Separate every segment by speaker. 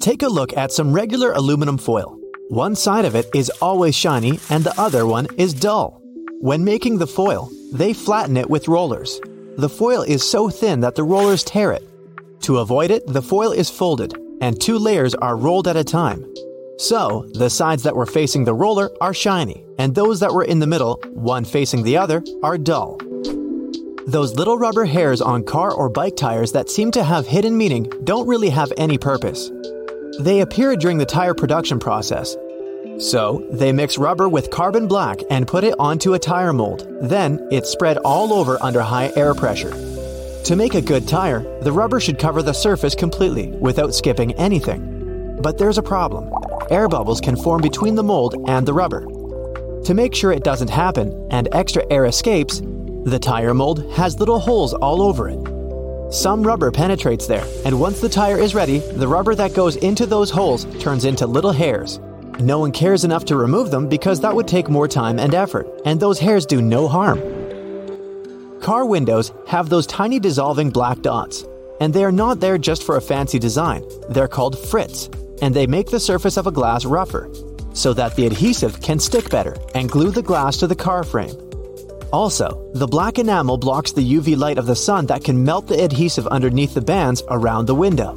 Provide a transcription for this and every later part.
Speaker 1: Take a look at some regular aluminum foil. One side of it is always shiny and the other one is dull. When making the foil, they flatten it with rollers. The foil is so thin that the rollers tear it. To avoid it, the foil is folded and two layers are rolled at a time. So, the sides that were facing the roller are shiny, and those that were in the middle, one facing the other, are dull. Those little rubber hairs on car or bike tires that seem to have hidden meaning don't really have any purpose. They appear during the tire production process. So, they mix rubber with carbon black and put it onto a tire mold. Then, it's spread all over under high air pressure. To make a good tire, the rubber should cover the surface completely without skipping anything. But there's a problem. Air bubbles can form between the mold and the rubber. To make sure it doesn't happen and extra air escapes, the tire mold has little holes all over it. Some rubber penetrates there, and once the tire is ready, the rubber that goes into those holes turns into little hairs. No one cares enough to remove them because that would take more time and effort, and those hairs do no harm. Car windows have those tiny dissolving black dots, and they are not there just for a fancy design. They're called frits, and they make the surface of a glass rougher, so that the adhesive can stick better and glue the glass to the car frame. Also, the black enamel blocks the UV light of the sun that can melt the adhesive underneath the bands around the window.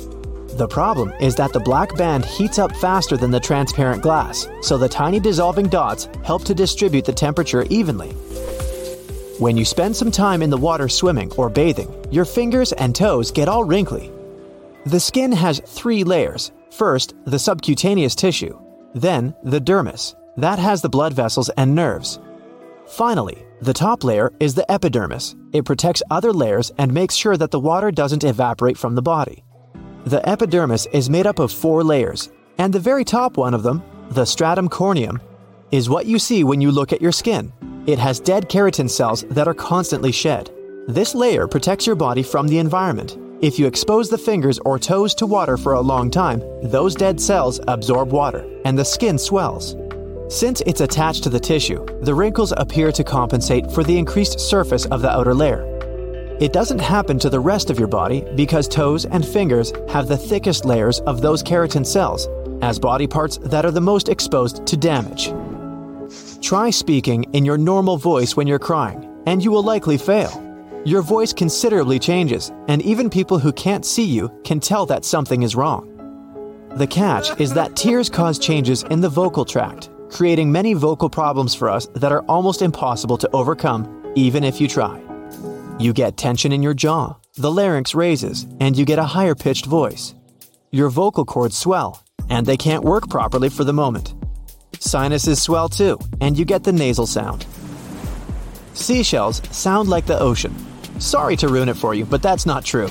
Speaker 1: The problem is that the black band heats up faster than the transparent glass, so the tiny dissolving dots help to distribute the temperature evenly. When you spend some time in the water swimming or bathing, your fingers and toes get all wrinkly. The skin has three layers. First, the subcutaneous tissue, then, the dermis, that has the blood vessels and nerves. Finally, the top layer is the epidermis. It protects other layers and makes sure that the water doesn't evaporate from the body. The epidermis is made up of four layers, and the very top one of them, the stratum corneum, is what you see when you look at your skin. It has dead keratin cells that are constantly shed. This layer protects your body from the environment. If you expose the fingers or toes to water for a long time, those dead cells absorb water and the skin swells. Since it's attached to the tissue, the wrinkles appear to compensate for the increased surface of the outer layer. It doesn't happen to the rest of your body because toes and fingers have the thickest layers of those keratin cells, as body parts that are the most exposed to damage. Try speaking in your normal voice when you're crying, and you will likely fail. Your voice considerably changes, and even people who can't see you can tell that something is wrong. The catch is that tears cause changes in the vocal tract, creating many vocal problems for us that are almost impossible to overcome, even if you try. You get tension in your jaw, the larynx raises, and you get a higher pitched voice. Your vocal cords swell, and they can't work properly for the moment. Sinuses swell too, and you get the nasal sound. Seashells sound like the ocean. Sorry to ruin it for you, but that's not true.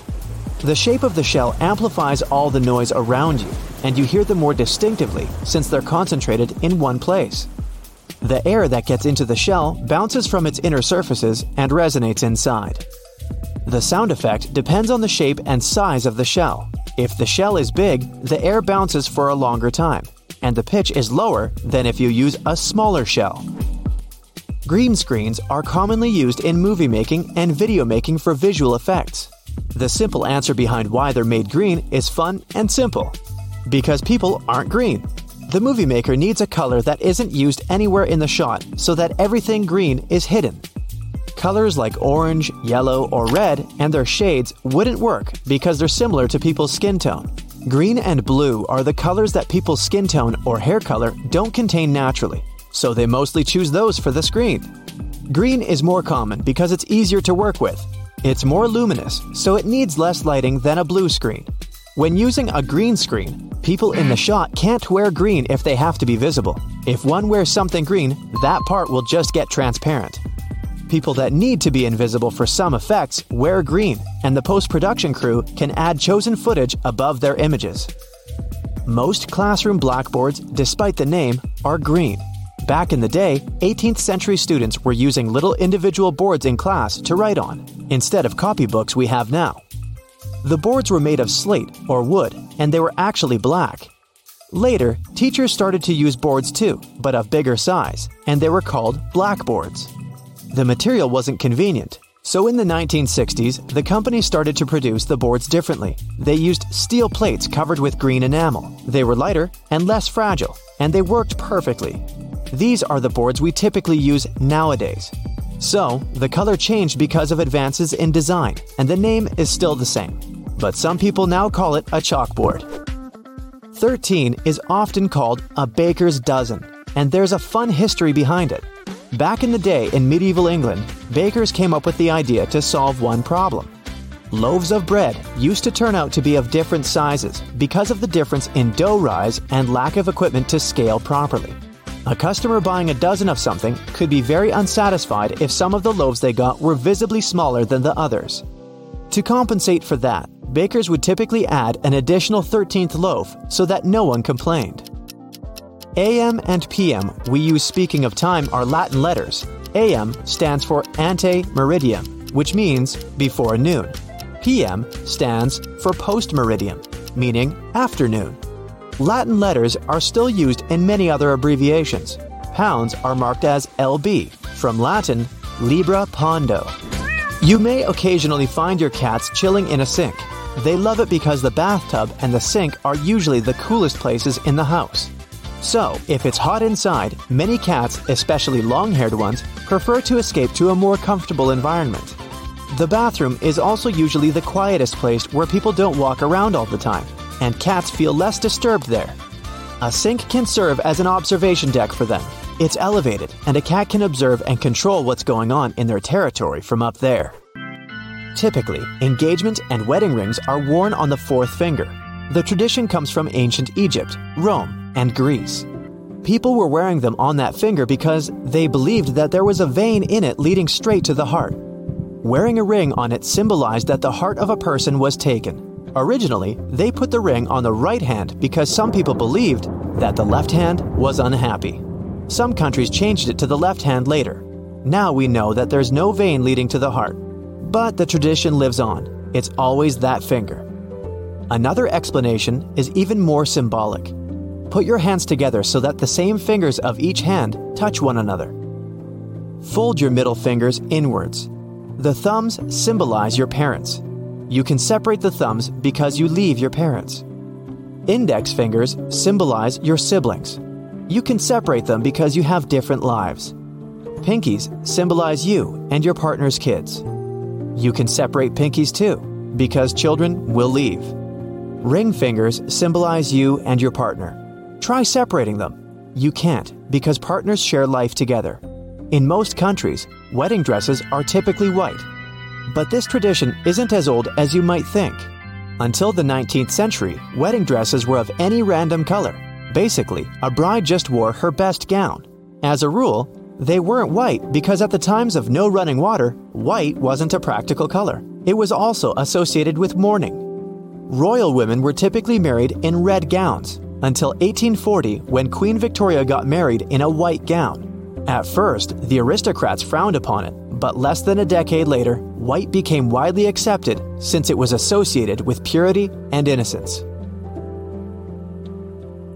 Speaker 1: The shape of the shell amplifies all the noise around you, and you hear them more distinctively since they're concentrated in one place. The air that gets into the shell bounces from its inner surfaces and resonates inside. The sound effect depends on the shape and size of the shell. If the shell is big, the air bounces for a longer time and the pitch is lower than if you use a smaller shell. Green screens are commonly used in movie making and video making for visual effects. The simple answer behind why they're made green is fun and simple. Because people aren't green. The movie maker needs a color that isn't used anywhere in the shot so that everything green is hidden. Colors like orange, yellow, or red and their shades wouldn't work because they're similar to people's skin tone. Green and blue are the colors that people's skin tone or hair color don't contain naturally, so they mostly choose those for the screen. Green is more common because it's easier to work with. It's more luminous, so it needs less lighting than a blue screen. When using a green screen, people in the shot can't wear green if they have to be visible. If one wears something green, that part will just get transparent. People that need to be invisible for some effects wear green, and the post production crew can add chosen footage above their images. Most classroom blackboards, despite the name, are green. Back in the day, 18th century students were using little individual boards in class to write on, instead of copybooks we have now. The boards were made of slate or wood, and they were actually black. Later, teachers started to use boards too, but of bigger size, and they were called blackboards. The material wasn't convenient. So in the 1960s, the company started to produce the boards differently. They used steel plates covered with green enamel. They were lighter and less fragile, and they worked perfectly. These are the boards we typically use nowadays. So, the color changed because of advances in design, and the name is still the same. But some people now call it a chalkboard. 13 is often called a baker's dozen, and there's a fun history behind it. Back in the day in medieval England, bakers came up with the idea to solve one problem. Loaves of bread used to turn out to be of different sizes because of the difference in dough rise and lack of equipment to scale properly. A customer buying a dozen of something could be very unsatisfied if some of the loaves they got were visibly smaller than the others. To compensate for that, bakers would typically add an additional 13th loaf so that no one complained. AM and PM we use speaking of time are Latin letters. AM stands for ante meridiem, which means before noon. PM stands for post meridiem, meaning afternoon. Latin letters are still used in many other abbreviations. Pounds are marked as LB, from Latin libra pondo. You may occasionally find your cats chilling in a sink. They love it because the bathtub and the sink are usually the coolest places in the house. So, if it's hot inside, many cats, especially long haired ones, prefer to escape to a more comfortable environment. The bathroom is also usually the quietest place where people don't walk around all the time and cats feel less disturbed there. A sink can serve as an observation deck for them. It's elevated, and a cat can observe and control what's going on in their territory from up there. Typically, engagement and wedding rings are worn on the fourth finger. The tradition comes from ancient Egypt, Rome, and Greece. People were wearing them on that finger because they believed that there was a vein in it leading straight to the heart. Wearing a ring on it symbolized that the heart of a person was taken, Originally, they put the ring on the right hand because some people believed that the left hand was unhappy. Some countries changed it to the left hand later. Now we know that there's no vein leading to the heart. But the tradition lives on. It's always that finger. Another explanation is even more symbolic. Put your hands together so that the same fingers of each hand touch one another. Fold your middle fingers inwards. The thumbs symbolize your parents. You can separate the thumbs because you leave your parents. Index fingers symbolize your siblings. You can separate them because you have different lives. Pinkies symbolize you and your partner's kids. You can separate pinkies too, because children will leave. Ring fingers symbolize you and your partner. Try separating them. You can't, because partners share life together. In most countries, wedding dresses are typically white, but this tradition isn't as old as you might think. Until the 19th century, wedding dresses were of any random color. Basically, a bride just wore her best gown. As a rule, they weren't white because at the times of no running water, white wasn't a practical color. It was also associated with mourning. Royal women were typically married in red gowns until 1840 when Queen Victoria got married in a white gown. At first, the aristocrats frowned upon it, but less than a decade later, white became widely accepted since it was associated with purity and innocence.